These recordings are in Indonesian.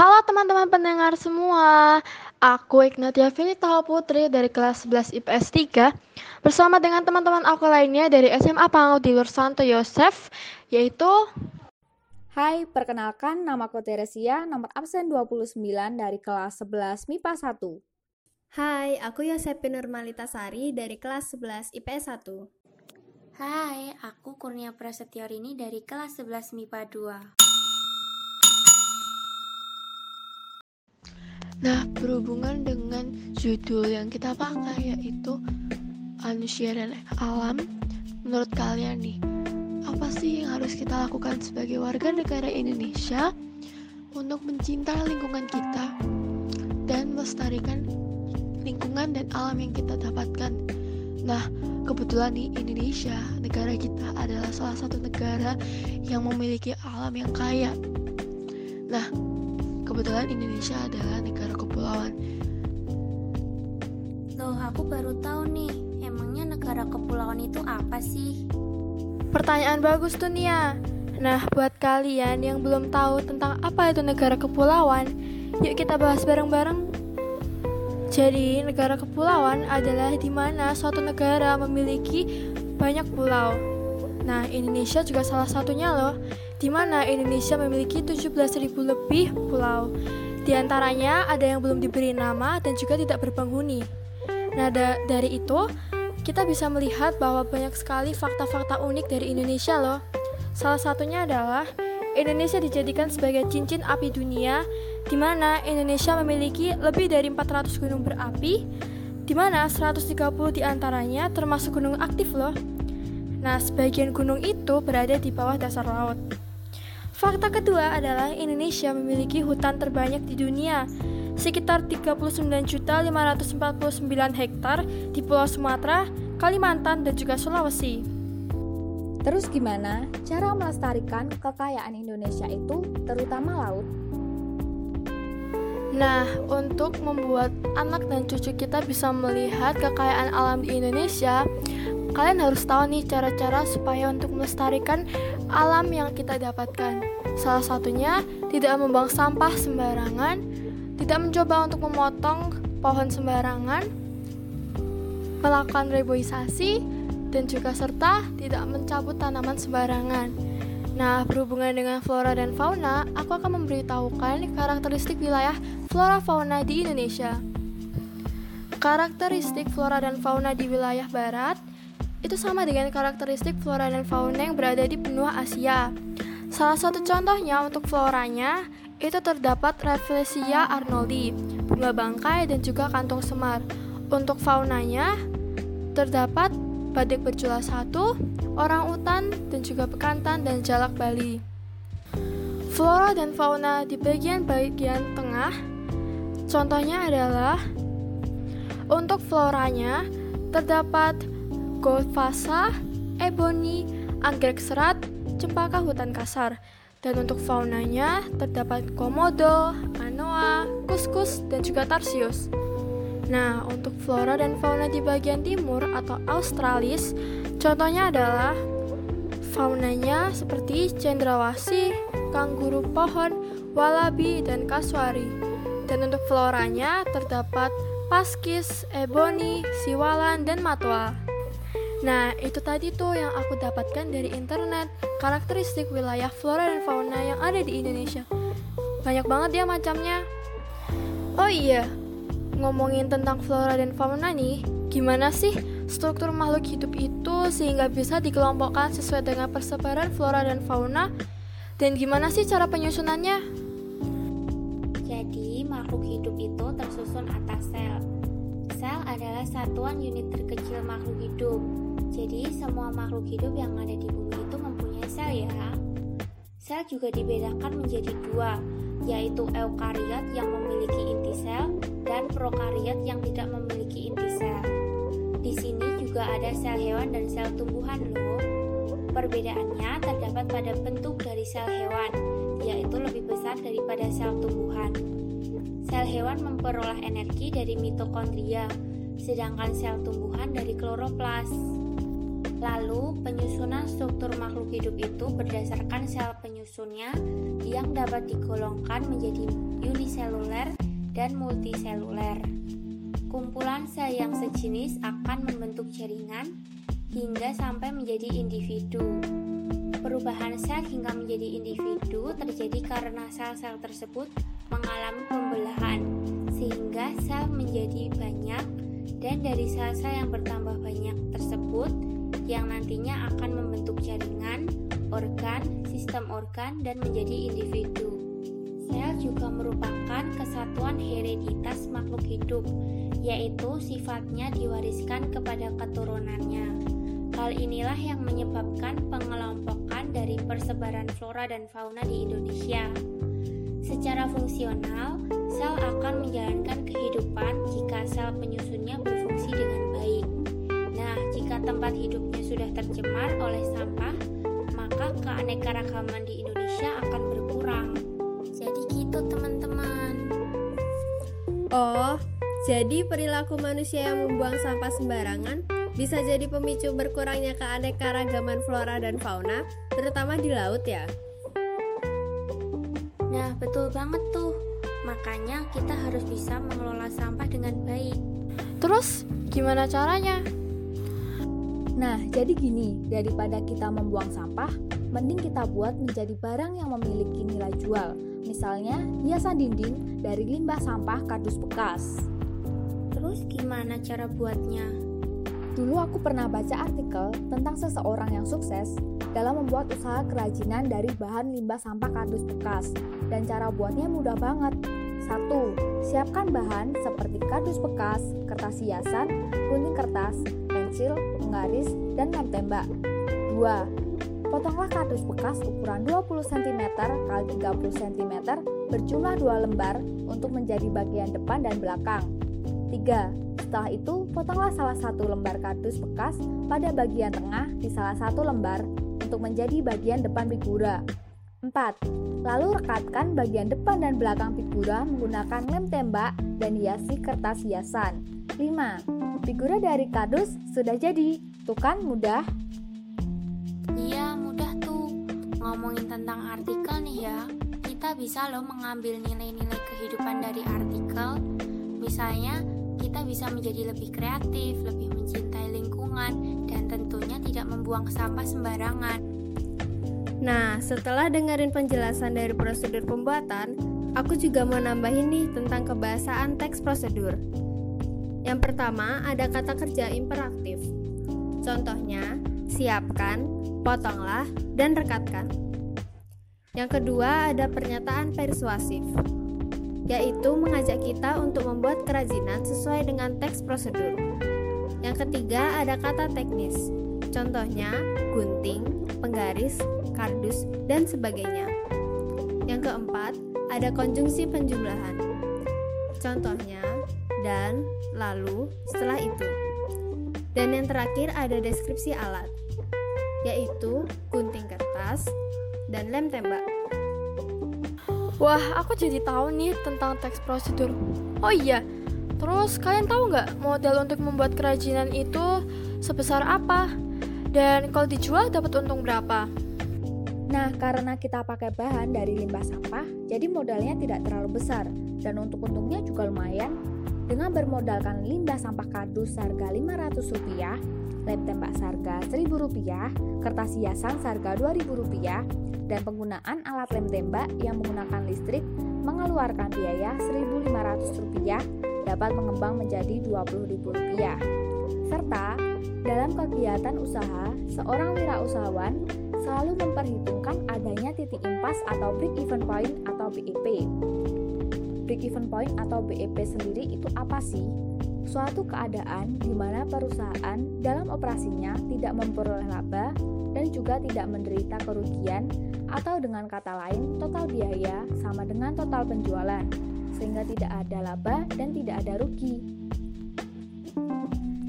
Halo teman-teman pendengar semua, aku Ignatia Finita Putri dari kelas 11 IPS 3 bersama dengan teman-teman aku lainnya dari SMA Pangau di Santo Yosef, yaitu Hai, perkenalkan namaku Teresia, nomor absen 29 dari kelas 11 MIPA 1. Hai, aku Yosepi Nurmalitasari dari kelas 11 IPS 1. Hai, aku Kurnia Prasetyorini dari kelas 11 MIPA 2. Nah, berhubungan dengan judul yang kita pakai yaitu manusia alam. Menurut kalian nih, apa sih yang harus kita lakukan sebagai warga negara Indonesia untuk mencintai lingkungan kita dan melestarikan lingkungan dan alam yang kita dapatkan? Nah, kebetulan di Indonesia, negara kita adalah salah satu negara yang memiliki alam yang kaya. Nah, kebetulan Indonesia adalah negara kepulauan. Loh, aku baru tahu nih, emangnya negara kepulauan itu apa sih? Pertanyaan bagus tuh Nia. Nah, buat kalian yang belum tahu tentang apa itu negara kepulauan, yuk kita bahas bareng-bareng. Jadi, negara kepulauan adalah di mana suatu negara memiliki banyak pulau. Nah, Indonesia juga salah satunya loh di mana Indonesia memiliki 17.000 lebih pulau. Di antaranya ada yang belum diberi nama dan juga tidak berpenghuni. Nah, da dari itu kita bisa melihat bahwa banyak sekali fakta-fakta unik dari Indonesia loh. Salah satunya adalah Indonesia dijadikan sebagai cincin api dunia, di mana Indonesia memiliki lebih dari 400 gunung berapi, di mana 130 di antaranya termasuk gunung aktif loh. Nah, sebagian gunung itu berada di bawah dasar laut. Fakta kedua adalah Indonesia memiliki hutan terbanyak di dunia, sekitar 39.549 hektar di Pulau Sumatera, Kalimantan, dan juga Sulawesi. Terus gimana cara melestarikan kekayaan Indonesia itu, terutama laut? Nah, untuk membuat anak dan cucu kita bisa melihat kekayaan alam di Indonesia, kalian harus tahu nih cara-cara supaya untuk melestarikan alam yang kita dapatkan. Salah satunya, tidak membuang sampah sembarangan, tidak mencoba untuk memotong pohon sembarangan, melakukan reboisasi, dan juga serta tidak mencabut tanaman sembarangan. Nah, berhubungan dengan flora dan fauna, aku akan memberitahukan karakteristik wilayah flora fauna di Indonesia. Karakteristik flora dan fauna di wilayah barat itu sama dengan karakteristik flora dan fauna yang berada di benua Asia. Salah satu contohnya untuk floranya itu terdapat Rafflesia arnoldi, bunga bangkai dan juga kantung semar. Untuk faunanya terdapat badak berjula satu, orang utan dan juga bekantan dan jalak Bali. Flora dan fauna di bagian-bagian tengah contohnya adalah untuk floranya terdapat gold fasa, ebony, anggrek serat, cempaka hutan kasar. Dan untuk faunanya terdapat komodo, anoa, kuskus, dan juga tarsius. Nah, untuk flora dan fauna di bagian timur atau Australis, contohnya adalah faunanya seperti cendrawasih, kanguru pohon, walabi, dan kaswari. Dan untuk floranya terdapat paskis, ebony, siwalan, dan matwa. Nah, itu tadi tuh yang aku dapatkan dari internet, karakteristik wilayah flora dan fauna yang ada di Indonesia. Banyak banget ya macamnya. Oh iya, ngomongin tentang flora dan fauna nih, gimana sih struktur makhluk hidup itu sehingga bisa dikelompokkan sesuai dengan persebaran flora dan fauna? Dan gimana sih cara penyusunannya? Jadi, makhluk hidup itu tersusun atas sel. Sel adalah satuan unit terkecil makhluk hidup jadi semua makhluk hidup yang ada di bumi itu mempunyai sel ya. Sel juga dibedakan menjadi dua, yaitu eukariot yang memiliki inti sel dan prokariot yang tidak memiliki inti sel. Di sini juga ada sel hewan dan sel tumbuhan loh. Perbedaannya terdapat pada bentuk dari sel hewan, yaitu lebih besar daripada sel tumbuhan. Sel hewan memperoleh energi dari mitokondria, sedangkan sel tumbuhan dari kloroplas. Lalu, penyusunan struktur makhluk hidup itu berdasarkan sel penyusunnya yang dapat digolongkan menjadi uniseluler dan multiseluler. Kumpulan sel yang sejenis akan membentuk jaringan hingga sampai menjadi individu. Perubahan sel hingga menjadi individu terjadi karena sel-sel tersebut mengalami pembelahan, sehingga sel menjadi banyak, dan dari sel-sel yang bertambah banyak tersebut yang nantinya akan membentuk jaringan, organ, sistem organ, dan menjadi individu. Sel juga merupakan kesatuan hereditas makhluk hidup, yaitu sifatnya diwariskan kepada keturunannya. Hal inilah yang menyebabkan pengelompokan dari persebaran flora dan fauna di Indonesia. Secara fungsional, sel akan menjalankan kehidupan jika sel penyusunnya berfungsi dengan tempat hidupnya sudah tercemar oleh sampah, maka keanekaragaman di Indonesia akan berkurang. Jadi gitu teman-teman. Oh, jadi perilaku manusia yang membuang sampah sembarangan bisa jadi pemicu berkurangnya keanekaragaman flora dan fauna, terutama di laut ya. Nah, betul banget tuh. Makanya kita harus bisa mengelola sampah dengan baik. Terus, gimana caranya? Nah, jadi gini, daripada kita membuang sampah, mending kita buat menjadi barang yang memiliki nilai jual. Misalnya, hiasan dinding dari limbah sampah kardus bekas. Terus gimana cara buatnya? Dulu aku pernah baca artikel tentang seseorang yang sukses dalam membuat usaha kerajinan dari bahan limbah sampah kardus bekas. Dan cara buatnya mudah banget. 1. Siapkan bahan seperti kardus bekas, kertas hiasan, gunting kertas, pensil, penggaris, dan lem tembak. 2. Potonglah kardus bekas ukuran 20 cm x 30 cm berjumlah 2 lembar untuk menjadi bagian depan dan belakang. 3. Setelah itu, potonglah salah satu lembar kardus bekas pada bagian tengah di salah satu lembar untuk menjadi bagian depan figura. 4. Lalu rekatkan bagian depan dan belakang figura menggunakan lem tembak dan hiasi kertas hiasan. 5. Figura dari kardus sudah jadi. Tuh kan mudah? Iya, mudah tuh. Ngomongin tentang artikel nih ya, kita bisa loh mengambil nilai-nilai kehidupan dari artikel. Misalnya, kita bisa menjadi lebih kreatif, lebih mencintai lingkungan, dan tentunya tidak membuang sampah sembarangan. Nah, setelah dengerin penjelasan dari prosedur pembuatan, aku juga mau nambahin nih tentang kebahasaan teks prosedur. Yang pertama, ada kata kerja imperatif. Contohnya, siapkan, potonglah, dan rekatkan. Yang kedua, ada pernyataan persuasif, yaitu mengajak kita untuk membuat kerajinan sesuai dengan teks prosedur. Yang ketiga, ada kata teknis. Contohnya, gunting, penggaris, kardus, dan sebagainya. Yang keempat, ada konjungsi penjumlahan. Contohnya, dan, lalu, setelah itu. Dan yang terakhir ada deskripsi alat, yaitu gunting kertas dan lem tembak. Wah, aku jadi tahu nih tentang teks prosedur. Oh iya, terus kalian tahu nggak modal untuk membuat kerajinan itu sebesar apa? Dan kalau dijual dapat untung berapa? Nah, karena kita pakai bahan dari limbah sampah, jadi modalnya tidak terlalu besar dan untuk untungnya juga lumayan. Dengan bermodalkan limbah sampah kardus seharga Rp500, lem tembak seharga Rp1.000, kertas hiasan seharga Rp2.000, dan penggunaan alat lem tembak yang menggunakan listrik mengeluarkan biaya Rp1.500 dapat mengembang menjadi Rp20.000. Serta, dalam kegiatan usaha, seorang wirausahawan selalu memperhitungkan adanya titik impas atau break even point atau BEP. Break even point atau BEP sendiri itu apa sih? Suatu keadaan di mana perusahaan dalam operasinya tidak memperoleh laba dan juga tidak menderita kerugian atau dengan kata lain total biaya sama dengan total penjualan sehingga tidak ada laba dan tidak ada rugi.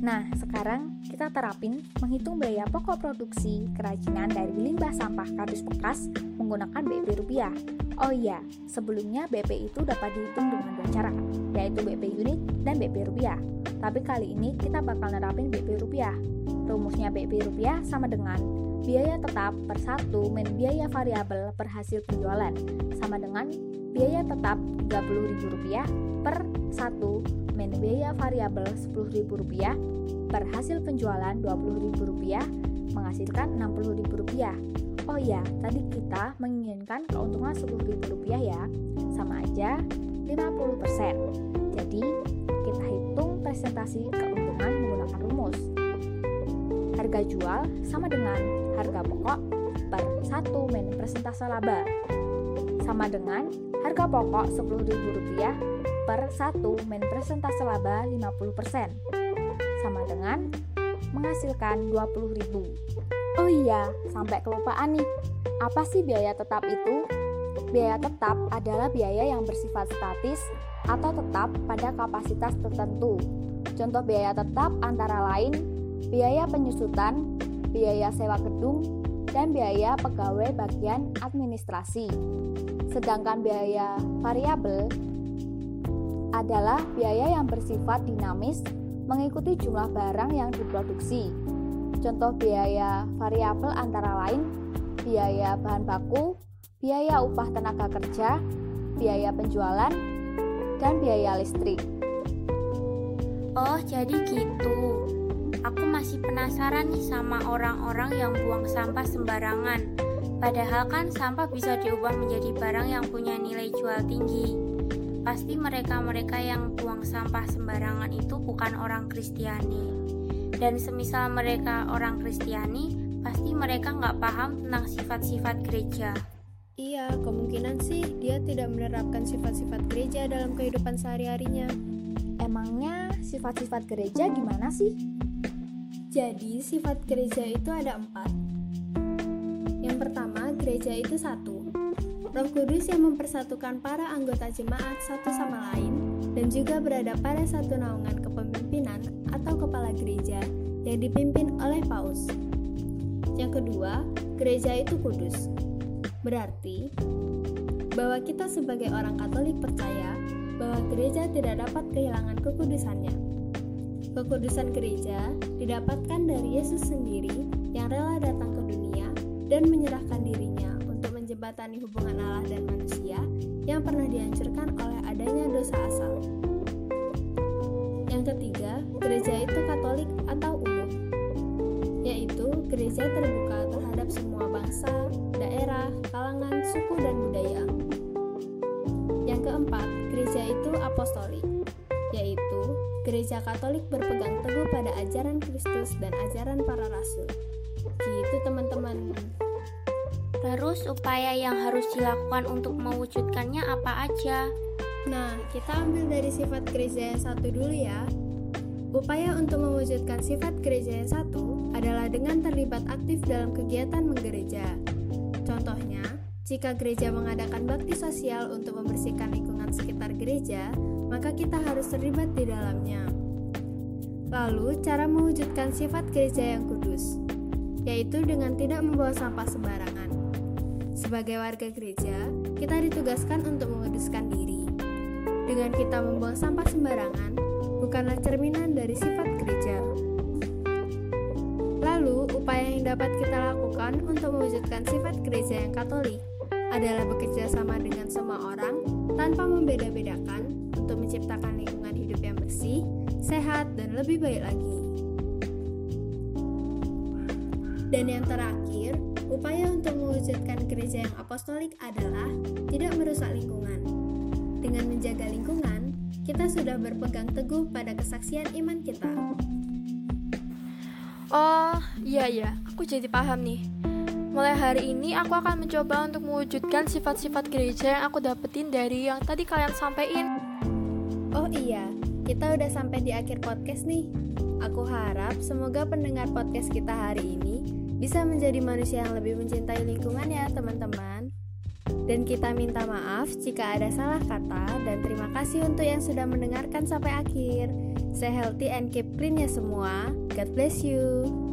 Nah, sekarang kita terapin menghitung biaya pokok produksi kerajinan dari limbah sampah kardus bekas menggunakan BP rupiah. Oh iya, sebelumnya BP itu dapat dihitung dengan dua cara, yaitu BP unit dan BP rupiah. Tapi kali ini kita bakal nerapin BP rupiah. Rumusnya BP rupiah sama dengan biaya tetap per satu min biaya variabel per hasil penjualan sama dengan biaya tetap Rp30.000 per satu manajemen biaya variabel Rp10.000 per hasil penjualan Rp20.000 menghasilkan Rp60.000. Oh ya, tadi kita menginginkan keuntungan Rp10.000 ya. Sama aja 50%. Jadi, kita hitung presentasi keuntungan menggunakan rumus. Harga jual sama dengan harga pokok per 1 men persentase laba sama dengan harga pokok Rp10.000 per 1 min presentase laba 50% sama dengan menghasilkan 20.000. Oh iya, sampai kelupaan nih. Apa sih biaya tetap itu? Biaya tetap adalah biaya yang bersifat statis atau tetap pada kapasitas tertentu. Contoh biaya tetap antara lain biaya penyusutan, biaya sewa gedung, dan biaya pegawai bagian administrasi. Sedangkan biaya variabel adalah biaya yang bersifat dinamis mengikuti jumlah barang yang diproduksi. Contoh biaya variabel antara lain biaya bahan baku, biaya upah tenaga kerja, biaya penjualan, dan biaya listrik. Oh, jadi gitu. Aku masih penasaran nih sama orang-orang yang buang sampah sembarangan. Padahal kan sampah bisa diubah menjadi barang yang punya nilai jual tinggi pasti mereka-mereka yang buang sampah sembarangan itu bukan orang Kristiani. Dan semisal mereka orang Kristiani, pasti mereka nggak paham tentang sifat-sifat gereja. Iya, kemungkinan sih dia tidak menerapkan sifat-sifat gereja dalam kehidupan sehari-harinya. Emangnya sifat-sifat gereja gimana sih? Jadi, sifat gereja itu ada empat. Yang pertama, gereja itu satu. Roh Kudus yang mempersatukan para anggota jemaat satu sama lain dan juga berada pada satu naungan kepemimpinan atau kepala gereja yang dipimpin oleh paus. Yang kedua, gereja itu kudus. Berarti bahwa kita sebagai orang Katolik percaya bahwa gereja tidak dapat kehilangan kekudusannya. Kekudusan gereja didapatkan dari Yesus sendiri yang rela datang ke dunia dan menyerahkan dirinya menjembatani hubungan Allah dan manusia yang pernah dihancurkan oleh adanya dosa asal. Yang ketiga, gereja itu Katolik atau umum, yaitu gereja terbuka terhadap semua bangsa, daerah, kalangan, suku, dan budaya. Yang keempat, gereja itu apostolik, yaitu gereja Katolik berpegang teguh pada ajaran Kristus dan ajaran para rasul. Gitu teman-teman. Terus upaya yang harus dilakukan untuk mewujudkannya apa aja? Nah, kita ambil dari sifat gereja yang satu dulu ya. Upaya untuk mewujudkan sifat gereja yang satu adalah dengan terlibat aktif dalam kegiatan menggereja. Contohnya, jika gereja mengadakan bakti sosial untuk membersihkan lingkungan sekitar gereja, maka kita harus terlibat di dalamnya. Lalu, cara mewujudkan sifat gereja yang kudus, yaitu dengan tidak membawa sampah sembarangan. Sebagai warga gereja, kita ditugaskan untuk menguduskan diri. Dengan kita membuang sampah sembarangan, bukanlah cerminan dari sifat gereja. Lalu, upaya yang dapat kita lakukan untuk mewujudkan sifat gereja yang katolik adalah bekerja sama dengan semua orang tanpa membeda-bedakan untuk menciptakan lingkungan hidup yang bersih, sehat, dan lebih baik lagi. Dan yang terakhir, upaya untuk mewujudkan gereja yang apostolik adalah tidak merusak lingkungan. Dengan menjaga lingkungan, kita sudah berpegang teguh pada kesaksian iman kita. Oh, iya ya, aku jadi paham nih. Mulai hari ini aku akan mencoba untuk mewujudkan sifat-sifat gereja yang aku dapetin dari yang tadi kalian sampaikan. Oh iya, kita udah sampai di akhir podcast nih. Aku harap semoga pendengar podcast kita hari ini bisa menjadi manusia yang lebih mencintai lingkungan ya teman-teman. Dan kita minta maaf jika ada salah kata dan terima kasih untuk yang sudah mendengarkan sampai akhir. Stay healthy and keep clean ya semua. God bless you.